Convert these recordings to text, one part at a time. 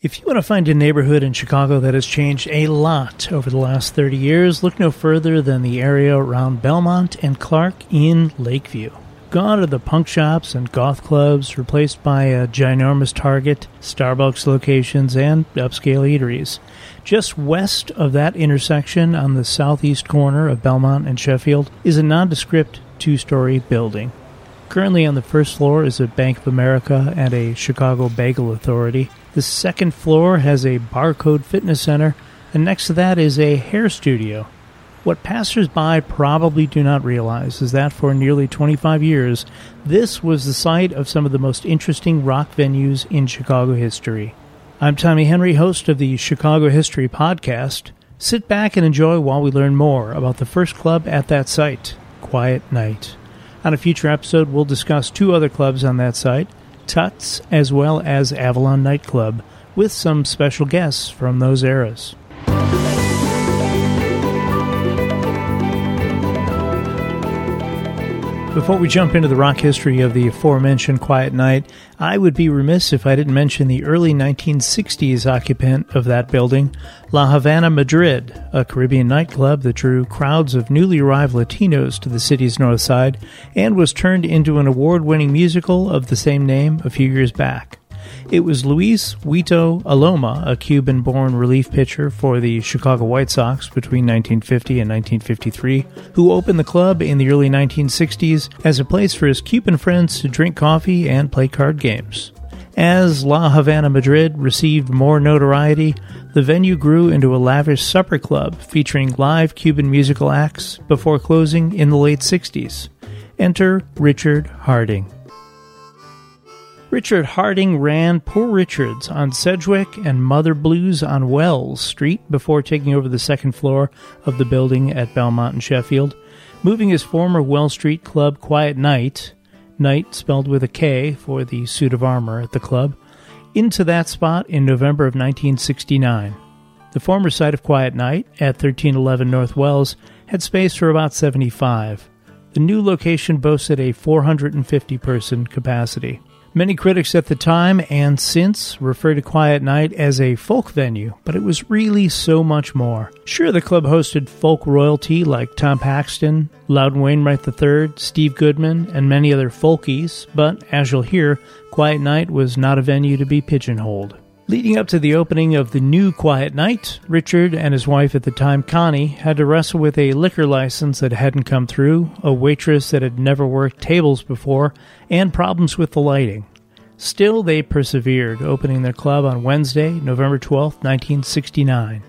If you want to find a neighborhood in Chicago that has changed a lot over the last 30 years, look no further than the area around Belmont and Clark in Lakeview. Gone are the punk shops and goth clubs, replaced by a ginormous Target, Starbucks locations, and upscale eateries. Just west of that intersection on the southeast corner of Belmont and Sheffield is a nondescript two story building. Currently on the first floor is a Bank of America and a Chicago Bagel Authority. The second floor has a barcode fitness center, and next to that is a hair studio. What passersby probably do not realize is that for nearly 25 years, this was the site of some of the most interesting rock venues in Chicago history. I'm Tommy Henry, host of the Chicago History Podcast. Sit back and enjoy while we learn more about the first club at that site, Quiet Knight. On a future episode, we'll discuss two other clubs on that site, Tuts as well as Avalon Nightclub, with some special guests from those eras. Before we jump into the rock history of the aforementioned Quiet Knight, I would be remiss if I didn't mention the early 1960s occupant of that building, La Havana Madrid, a Caribbean nightclub that drew crowds of newly arrived Latinos to the city's north side and was turned into an award winning musical of the same name a few years back. It was Luis Witto Aloma, a Cuban born relief pitcher for the Chicago White Sox between 1950 and 1953, who opened the club in the early 1960s as a place for his Cuban friends to drink coffee and play card games. As La Havana Madrid received more notoriety, the venue grew into a lavish supper club featuring live Cuban musical acts before closing in the late 60s. Enter Richard Harding. Richard Harding ran Poor Richards on Sedgwick and Mother Blues on Wells Street before taking over the second floor of the building at Belmont and Sheffield, moving his former Wells Street club Quiet Knight, Night spelled with a K for the suit of armor at the club, into that spot in November of 1969. The former site of Quiet Knight at 1311 North Wells had space for about 75. The new location boasted a 450 person capacity. Many critics at the time and since refer to Quiet Knight as a folk venue, but it was really so much more. Sure, the club hosted folk royalty like Tom Paxton, Loudon Wainwright III, Steve Goodman, and many other folkies, but as you'll hear, Quiet Knight was not a venue to be pigeonholed. Leading up to the opening of the new Quiet Knight, Richard and his wife at the time, Connie, had to wrestle with a liquor license that hadn't come through, a waitress that had never worked tables before, and problems with the lighting. Still, they persevered, opening their club on Wednesday, November 12, 1969.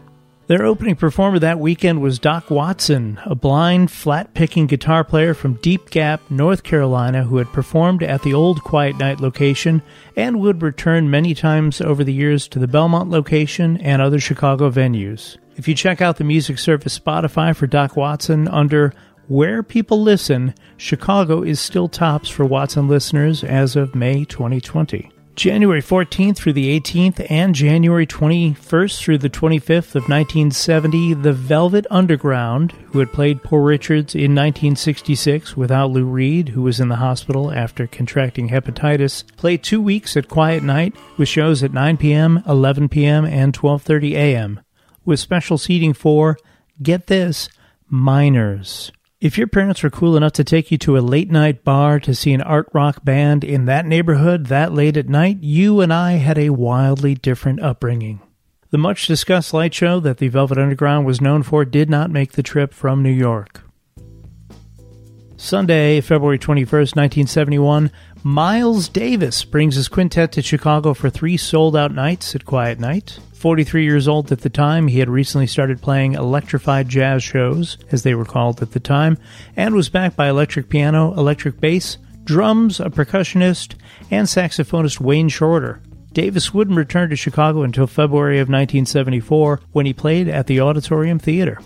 Their opening performer that weekend was Doc Watson, a blind, flat picking guitar player from Deep Gap, North Carolina, who had performed at the old Quiet Knight location and would return many times over the years to the Belmont location and other Chicago venues. If you check out the music service Spotify for Doc Watson under Where People Listen, Chicago is still tops for Watson listeners as of May 2020. January 14th through the 18th and January 21st through the 25th of 1970, the Velvet Underground, who had played Poor Richards in 1966 without Lou Reed, who was in the hospital after contracting hepatitis, played two weeks at Quiet Knight with shows at 9 p.m., 11 p.m., and 12:30 a.m. with special seating for get this minors. If your parents were cool enough to take you to a late night bar to see an art rock band in that neighborhood that late at night, you and I had a wildly different upbringing. The much discussed light show that the Velvet Underground was known for did not make the trip from New York. Sunday, February 21st, 1971, Miles Davis brings his quintet to Chicago for three sold out nights at Quiet Knight. 43 years old at the time, he had recently started playing electrified jazz shows, as they were called at the time, and was backed by electric piano, electric bass, drums, a percussionist, and saxophonist Wayne Shorter. Davis wouldn't return to Chicago until February of 1974 when he played at the Auditorium Theater.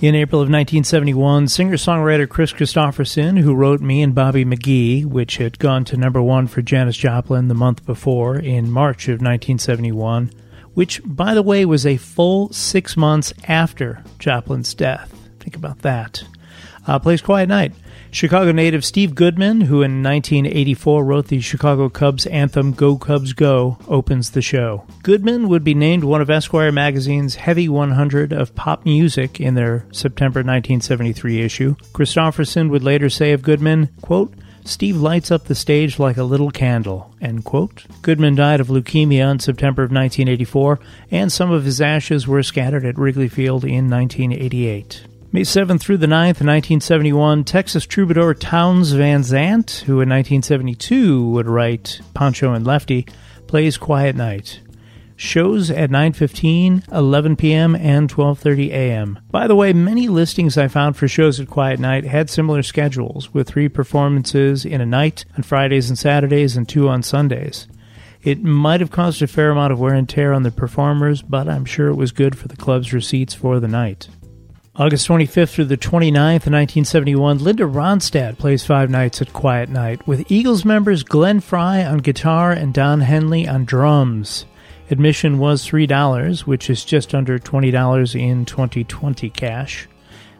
In April of 1971, singer songwriter Kris Kristofferson, who wrote Me and Bobby McGee, which had gone to number one for Janis Joplin the month before in March of 1971, which, by the way, was a full six months after Joplin's death. Think about that. uh, plays Quiet Knight. Chicago native Steve Goodman, who in 1984 wrote the Chicago Cubs anthem Go Cubs Go, opens the show. Goodman would be named one of Esquire magazine's Heavy 100 of pop music in their September 1973 issue. Kristofferson would later say of Goodman, quote, Steve lights up the stage like a little candle. End quote. Goodman died of leukemia in September of 1984, and some of his ashes were scattered at Wrigley Field in 1988. May 7th through the 9th, 1971, Texas troubadour Townes Van Zandt, who in 1972 would write Pancho and Lefty, plays Quiet Knight. Shows at 9:15, 11 p.m., and 12:30 a.m. By the way, many listings I found for shows at Quiet Knight had similar schedules, with three performances in a night on Fridays and Saturdays and two on Sundays. It might have caused a fair amount of wear and tear on the performers, but I'm sure it was good for the club's receipts for the night. August 25th through the 29th, 1971, Linda Ronstadt plays five nights at Quiet Knight with Eagles members Glenn Frey on guitar and Don Henley on drums. Admission was $3, which is just under $20 in 2020 cash.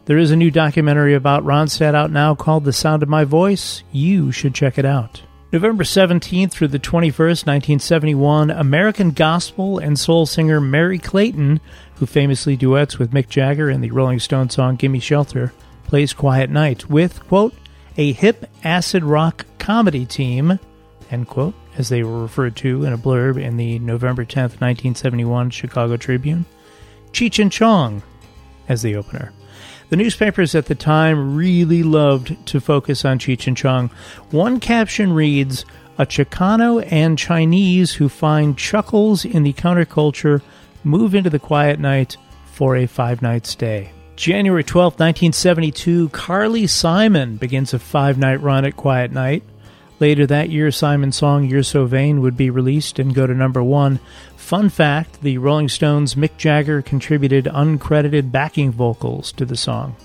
There is a new documentary about Ronstadt out now called The Sound of My Voice. You should check it out. November 17th through the 21st, 1971, American gospel and soul singer Merry Clayton, who famously duets with Mick Jagger in the Rolling Stone song Gimme Shelter, plays Quiet Knight with, quote, a hip acid rock comedy team, end quote, as they were referred to in a blurb in the November 10th, 1971 Chicago Tribune. Cheech and Chong as the opener. The newspapers at the time really loved to focus on Cheech and Chong. One caption reads, A Chicano and Chinese who find chuckles in the counterculture move into the quiet night for a five night stay. January 12, 1972, Carly Simon begins a five night run at Quiet Knight. Later that year, Simon's song You're So Vain would be released and go to number one. Fun fact the Rolling Stones' Mick Jagger contributed uncredited backing vocals to the song.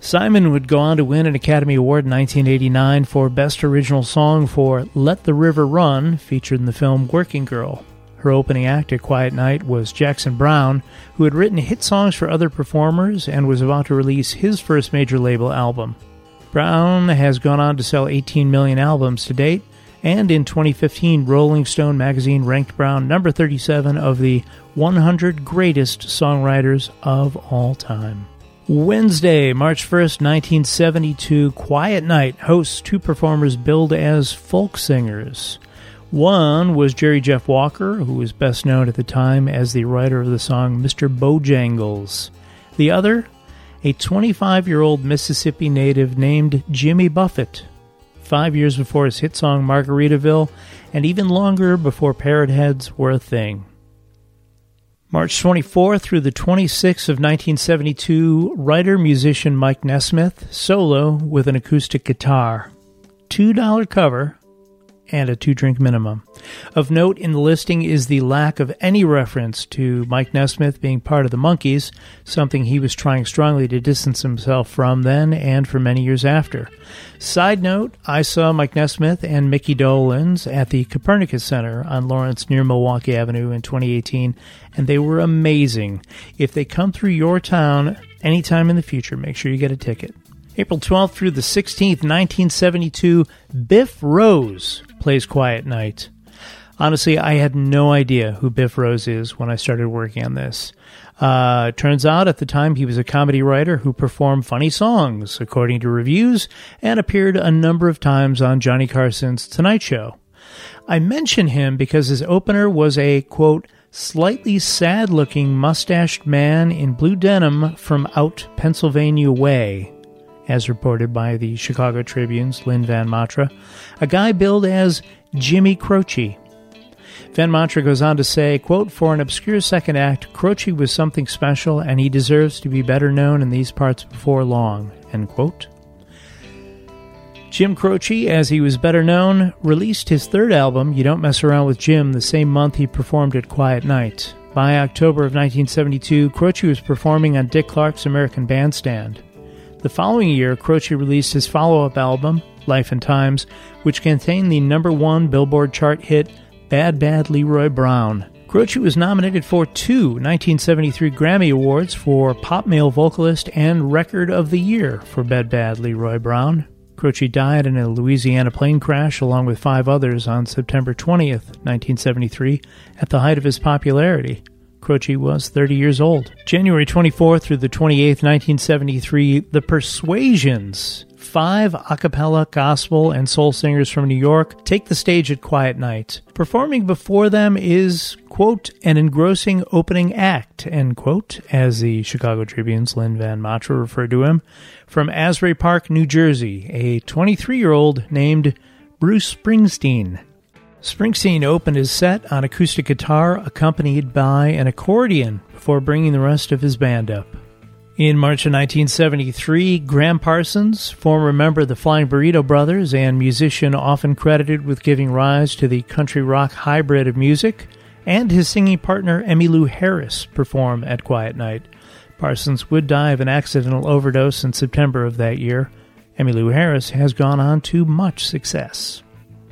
Simon would go on to win an Academy Award in 1989 for Best Original Song for Let the River Run, featured in the film Working Girl. Her opening act at Quiet Knight was Jackson Browne, who had written hit songs for other performers and was about to release his first major label album. Browne has gone on to sell 18 million albums to date, and in 2015, Rolling Stone magazine ranked Browne number 37 of the 100 greatest songwriters of all time. Wednesday, March 1st, 1972, Quiet Knight hosts two performers billed as folk singers. One was Jerry Jeff Walker, who was best known at the time as the writer of the song Mr. Bojangles. The other, a 25 year old Mississippi native named Jimmy Buffett. Five years before his hit song Margaritaville, and even longer before Parrot Heads were a thing. March 24th through the 26th of 1972, writer musician Mike Nesmith solo with an acoustic guitar. $2 cover and a two drink minimum. Of note in the listing is the lack of any reference to Mike Nesmith being part of the Monkees, something he was trying strongly to distance himself from then and for many years after. Side note, I saw Mike Nesmith and Mickey Dolenz at the Copernicus Center on Lawrence near Milwaukee Avenue in 2018, and they were amazing. If they come through your town anytime in the future, make sure you get a ticket. April 12th through the 16th, 1972, Biff Rose plays Quiet Knight. Honestly, I had no idea who Biff Rose is when I started working on this. Uh, turns out at the time he was a comedy writer who performed funny songs, according to reviews, and appeared a number of times on Johnny Carson's Tonight Show. I mention him because his opener was a, quote, slightly sad looking mustached man in blue denim from out Pennsylvania way, as reported by the Chicago Tribune's Lynn Van Matre, a guy billed as Jimmy Croce. Van Matre goes on to say, quote, For an obscure second act, Croce was something special and he deserves to be better known in these parts before long, end quote. Jim Croce, as he was better known, released his third album, You Don't Mess Around with Jim, the same month he performed at Quiet Knight. By October of 1972, Croce was performing on Dick Clark's American Bandstand. The following year, Croce released his follow up album, Life and Times, which contained the number one Billboard chart hit Bad Bad Leroy Brown. Croce was nominated for two 1973 Grammy Awards for Pop Male Vocalist and Record of the Year for Bad Bad Leroy Brown. Croce died in a Louisiana plane crash along with five others on September 20th, 1973, at the height of his popularity. Croce was 30 years old. January 24th through the 28th, 1973, The Persuasions five a cappella gospel and soul singers from New York take the stage at Quiet Knight. Performing before them is, quote, an engrossing opening act, end quote, as the Chicago Tribune's Lynn Van Matre referred to him, from Asbury Park, New Jersey, a 23 year old named Bruce Springsteen. Springsteen opened his set on acoustic guitar accompanied by an accordion before bringing the rest of his band up. In March of 1973, Gram Parsons, former member of the Flying Burrito Brothers and musician often credited with giving rise to the country rock hybrid of music, and his singing partner Emmylou Harris perform at Quiet Knight. Parsons would die of an accidental overdose in September of that year. Emmylou Harris has gone on to much success.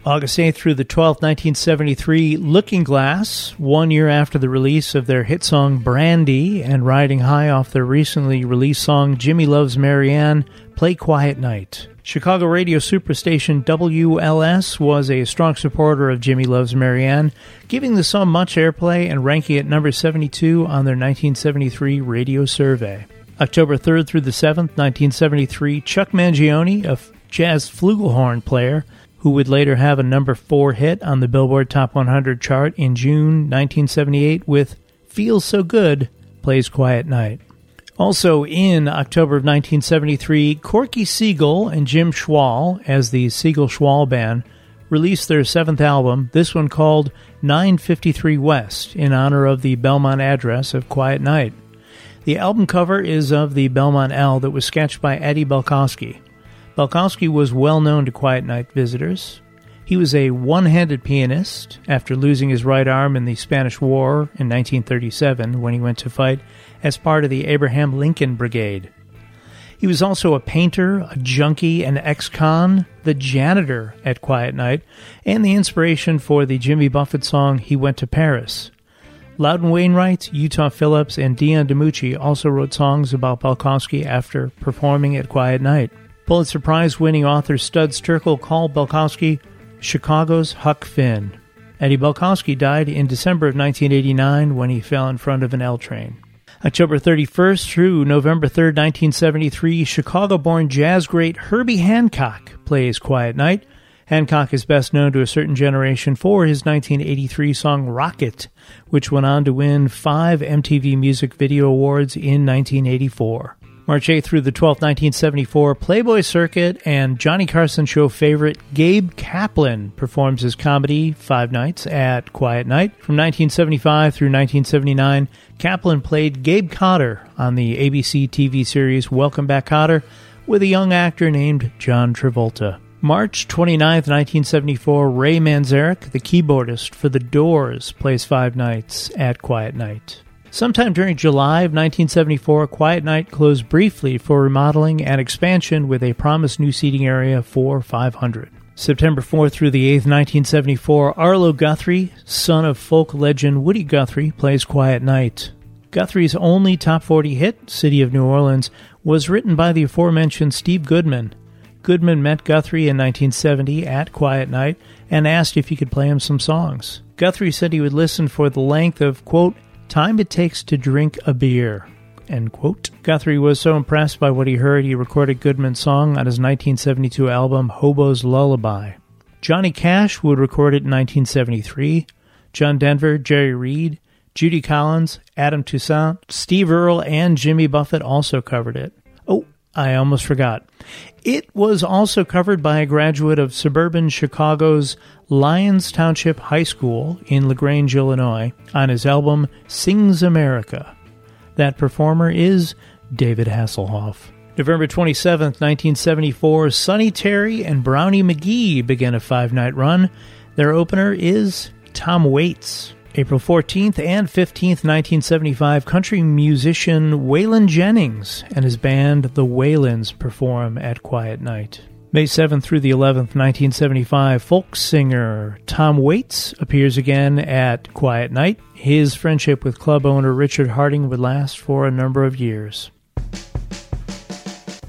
August 8th through the 12th, 1973, Looking Glass, one year after the release of their hit song Brandy and riding high off their recently released song Jimmy Loves Marianne, play Quiet Knight. Chicago radio superstation WLS was a strong supporter of Jimmy Loves Marianne, giving the song much airplay and ranking it number 72 on their 1973 radio survey. October 3rd through the 7th, 1973, Chuck Mangione, a jazz flugelhorn player, who would later have a number 4 hit on the Billboard Top 100 chart in June 1978 with Feels So Good, plays Quiet Knight. Also in October of 1973, Corky Siegel and Jim Schwall, as the Siegel Schwall Band, released their seventh album, this one called 953 West, in honor of the Belmont address of Quiet Knight. The album cover is of the Belmont L that was sketched by Eddie Balchowsky. Balchowsky was well known to Quiet Knight visitors. He was a one handed pianist after losing his right arm in the Spanish War in 1937 when he went to fight as part of the Abraham Lincoln Brigade. He was also a painter, a junkie, an ex con, the janitor at Quiet Knight, and the inspiration for the Jimmy Buffett song He Went to Paris. Loudon Wainwright, Utah Phillips, and Dion DiMucci also wrote songs about Balchowsky after performing at Quiet Knight. Pulitzer Prize winning author Studs Terkel called Balchowsky Chicago's Huck Finn. Eddie Balchowsky died in December of 1989 when he fell in front of an L train. October 31st through November 3rd, 1973, Chicago born jazz great Herbie Hancock plays Quiet Knight. Hancock is best known to a certain generation for his 1983 song Rockit, which went on to win five MTV Music Video Awards in 1984. March 8th through the 12th, 1974, Playboy Circuit and Johnny Carson show favorite Gabe Kaplan performs his comedy Five Nights at Quiet Knight. From 1975 through 1979, Kaplan played Gabe Kotter on the ABC TV series Welcome Back Kotter with a young actor named John Travolta. March 29th, 1974, Ray Manzarek, the keyboardist for The Doors, plays Five Nights at Quiet Knight. Sometime during July of 1974, Quiet Knight closed briefly for remodeling and expansion with a promised new seating area for 500. September 4th through the 8th, 1974, Arlo Guthrie, son of folk legend Woody Guthrie, plays Quiet Knight. Guthrie's only top 40 hit, City of New Orleans, was written by the aforementioned Steve Goodman. Goodman met Guthrie in 1970 at Quiet Knight and asked if he could play him some songs. Guthrie said he would listen for the length of, quote, time it takes to drink a beer. End quote. Guthrie was so impressed by what he heard, he recorded Goodman's song on his 1972 album Hobo's Lullaby. Johnny Cash would record it in 1973. John Denver, Jerry Reed, Judy Collins, Adam Toussaint, Steve Earle, and Jimmy Buffett also covered it. I almost forgot. It was also covered by a graduate of suburban Chicago's Lyons Township High School in LaGrange, Illinois, on his album Sings America. That performer is David Hasselhoff. November 27, 1974, Sonny Terry and Brownie McGhee begin a five night run. Their opener is Tom Waits. April 14th and 15th, 1975, country musician Waylon Jennings and his band The Waylors perform at Quiet Knight. May 7th through the 11th, 1975, folk singer Tom Waits appears again at Quiet Knight. His friendship with club owner Richard Harding would last for a number of years.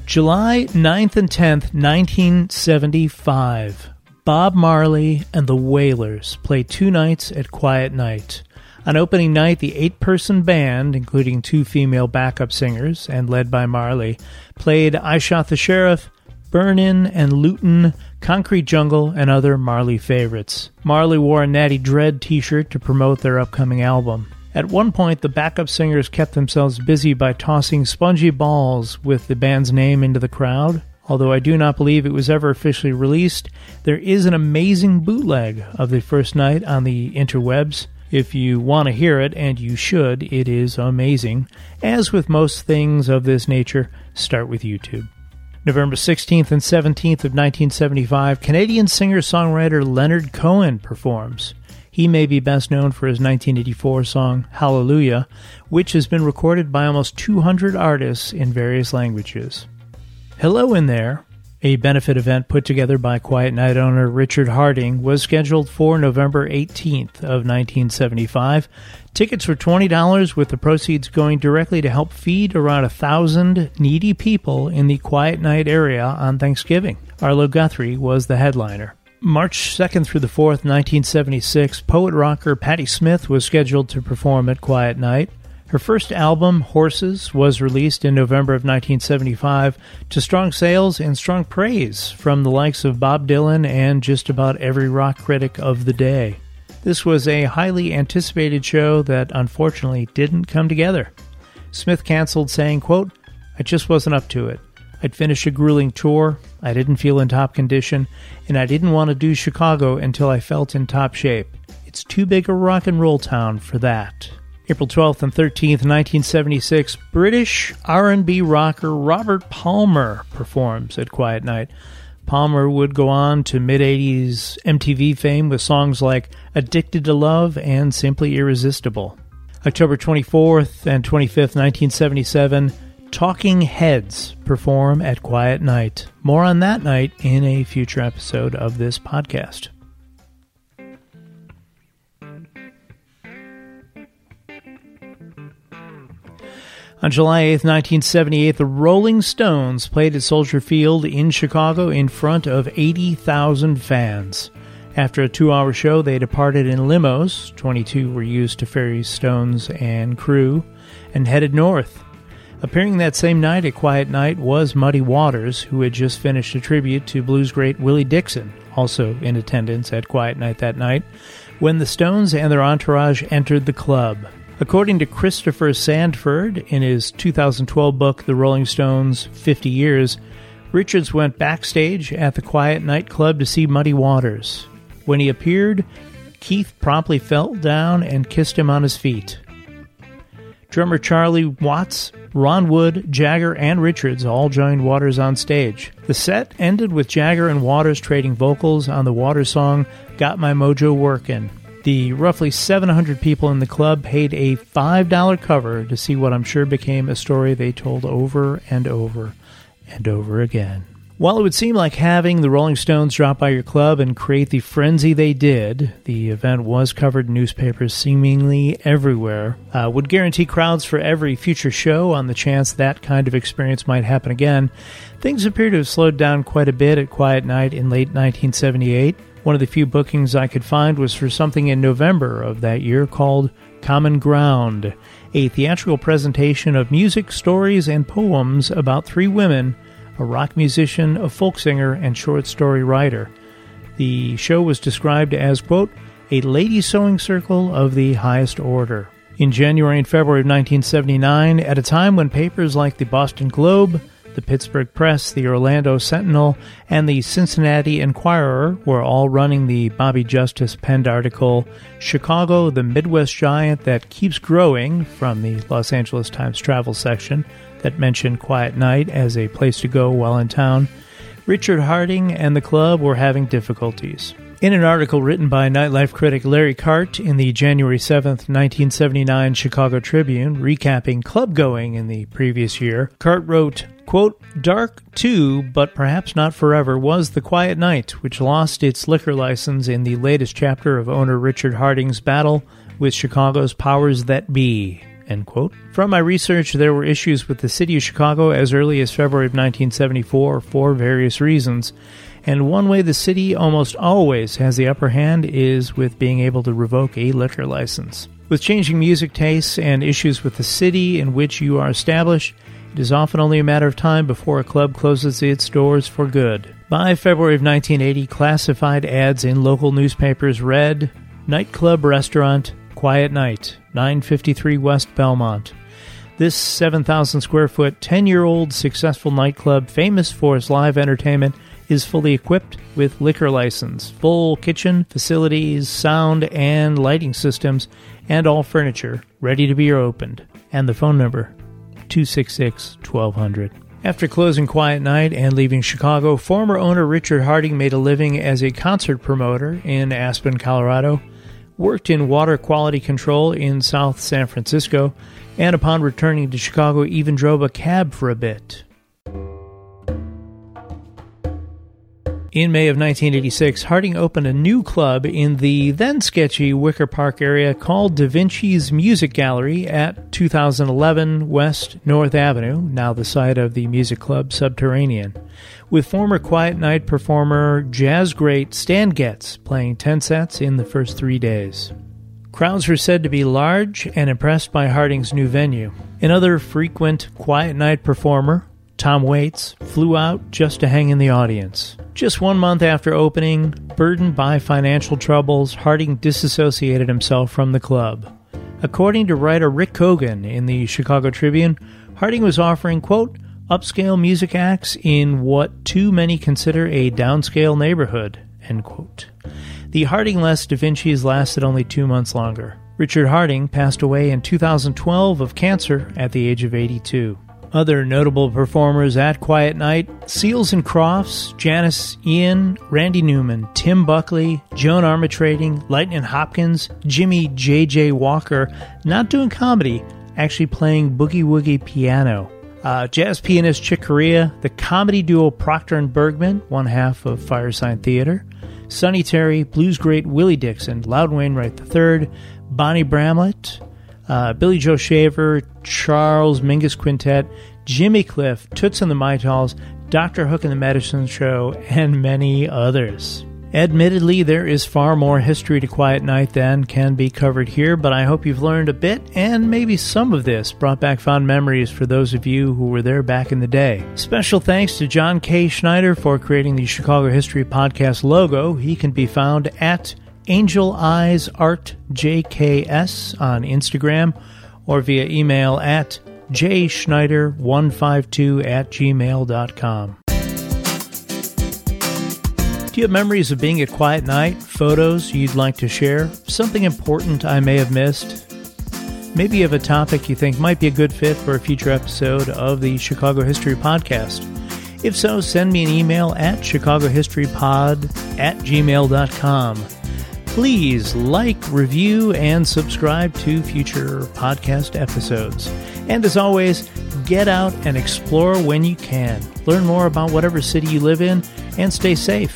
July 9th and 10th, 1975. Bob Marley and the Wailers play two nights at Quiet Knight. On opening night, the eight person band, including two female backup singers and led by Marley, played I Shot the Sheriff, Burnin' and Lootin', Concrete Jungle, and other Marley favorites. Marley wore a Natty Dread t shirt to promote their upcoming album. At one point, the backup singers kept themselves busy by tossing spongy balls with the band's name into the crowd. Although I do not believe it was ever officially released, there is an amazing bootleg of the first night on the interwebs. If you want to hear it, and you should, it is amazing. As with most things of this nature, start with YouTube. November 16th and 17th of 1975, Canadian singer-songwriter Leonard Cohen performs. He may be best known for his 1984 song Hallelujah, which has been recorded by almost 200 artists in various languages. Hello in there, a benefit event put together by Quiet Knight owner Richard Harding, was scheduled for November 18th of 1975. Tickets were $20 with the proceeds going directly to help feed around a thousand needy people in the Quiet Knight area on Thanksgiving. Arlo Guthrie was the headliner. March 2nd through the 4th, 1976, poet rocker Patti Smith was scheduled to perform at Quiet Knight. Her first album, Horses, was released in November of 1975 to strong sales and strong praise from the likes of Bob Dylan and just about every rock critic of the day. This was a highly anticipated show that unfortunately didn't come together. Smith canceled saying, quote, I just wasn't up to it. I'd finished a grueling tour, I didn't feel in top condition, and I didn't want to do Chicago until I felt in top shape. It's too big a rock and roll town for that. April 12th and 13th, 1976, British R&B rocker Robert Palmer performs at Quiet Knight. Palmer would go on to mid-80s MTV fame with songs like Addicted to Love and Simply Irresistible. October 24th and 25th, 1977, Talking Heads perform at Quiet Knight. More on that night in a future episode of this podcast. On July 8, 1978, the Rolling Stones played at Soldier Field in Chicago in front of 80,000 fans. After a two hour show, they departed in limos, 22 were used to ferry Stones and crew, and headed north. Appearing that same night at Quiet Knight was Muddy Waters, who had just finished a tribute to blues great Willie Dixon, also in attendance at Quiet Knight that night, when the Stones and their entourage entered the club. According to Christopher Sandford in his 2012 book, The Rolling Stones 50 Years, Richards went backstage at the Quiet Nightclub to see Muddy Waters. When he appeared, Keith promptly fell down and kissed him on his feet. Drummer Charlie Watts, Ron Wood, Jagger, and Richards all joined Waters on stage. The set ended with Jagger and Waters trading vocals on the Waters song Got My Mojo Workin'. The roughly 700 people in the club paid a $5 cover to see what I'm sure became a story they told over and over and over again. While it would seem like having the Rolling Stones drop by your club and create the frenzy they did, the event was covered in newspapers seemingly everywhere, uh, would guarantee crowds for every future show on the chance that kind of experience might happen again. Things appear to have slowed down quite a bit at Quiet Knight in late 1978. One of the few bookings I could find was for something in November of that year called Common Ground, a theatrical presentation of music, stories, and poems about three women a rock musician, a folk singer, and short story writer. The show was described as, quote, a lady sewing circle of the highest order. In January and February of 1979, at a time when papers like the Boston Globe, the Pittsburgh Press, the Orlando Sentinel, and the Cincinnati Enquirer were all running the Bobby Justice penned article, Chicago, the Midwest Giant That Keeps Growing, from the Los Angeles Times travel section, that mentioned Quiet Knight as a place to go while in town. Richard Harding and the club were having difficulties. In an article written by nightlife critic Larry Kart in the January 7th, 1979 Chicago Tribune, recapping club going in the previous year, Kart wrote, quote, Dark, too, but perhaps not forever, was The Quiet Knight, which lost its liquor license in the latest chapter of owner Richard Harding's battle with Chicago's powers that be. End quote. From my research, there were issues with the city of Chicago as early as February of 1974 for various reasons. And one way the city almost always has the upper hand is with being able to revoke a liquor license. With changing music tastes and issues with the city in which you are established, it is often only a matter of time before a club closes its doors for good. By February of 1980, classified ads in local newspapers read Nightclub Restaurant, Quiet Knight, 953 West Belmont. This 7,000 square foot, 10 year old successful nightclub, famous for its live entertainment, is fully equipped with liquor license, full kitchen, facilities, sound and lighting systems, and all furniture ready to be opened. And the phone number 266 1200. After closing Quiet Knight and leaving Chicago, former owner Richard Harding made a living as a concert promoter in Aspen, Colorado, worked in water quality control in South San Francisco, and upon returning to Chicago, even drove a cab for a bit. In May of 1986, Harding opened a new club in the then sketchy Wicker Park area called Da Vinci's Music Gallery at 2011 West North Avenue, now the site of the music club Subterranean, with former Quiet Knight performer jazz great Stan Getz playing 10 sets in the first three days. Crowds were said to be large and impressed by Harding's new venue. Another frequent Quiet Knight performer, Tom Waits, flew out just to hang in the audience. Just one month after opening, burdened by financial troubles, Harding disassociated himself from the club. According to writer Rick Kogan in the Chicago Tribune, Harding was offering, quote, upscale music acts in what too many consider a downscale neighborhood, end quote. The Harding Les Da Vinci's lasted only two months longer. Richard Harding passed away in 2012 of cancer at the age of 82. Other notable performers at Quiet Knight Seals and Crofts, Janis Ian, Randy Newman, Tim Buckley, Joan Armatrading, Lightning Hopkins, Jimmy J.J. Walker, not doing comedy, actually playing boogie woogie piano. Uh, jazz pianist Chick Corea, the comedy duo Proctor and Bergman, one half of Firesign Theater, Sonny Terry, blues great Willie Dixon, Loud Wainwright III, Bonnie Bramlett, uh, Billy Joe Shaver, Charles Mingus Quintet, Jimmy Cliff, Toots and the Maytals, Dr. Hook and the Medicine Show, and many others. Admittedly, there is far more history to Quiet Knight than can be covered here, but I hope you've learned a bit and maybe some of this brought back fond memories for those of you who were there back in the day. Special thanks to John K. Schneider for creating the Chicago History Podcast logo. He can be found at Angel Eyes Art JKS on Instagram or via email at jschneider152 at gmail.com. Do you have memories of being at Quiet Knight? Photos you'd like to share? Something important I may have missed? Maybe you have a topic you think might be a good fit for a future episode of the Chicago History Podcast. If so, send me an email at chicagohistorypod at gmail.com. Please like, review, and subscribe to future podcast episodes. And as always, get out and explore when you can. Learn more about whatever city you live in and stay safe.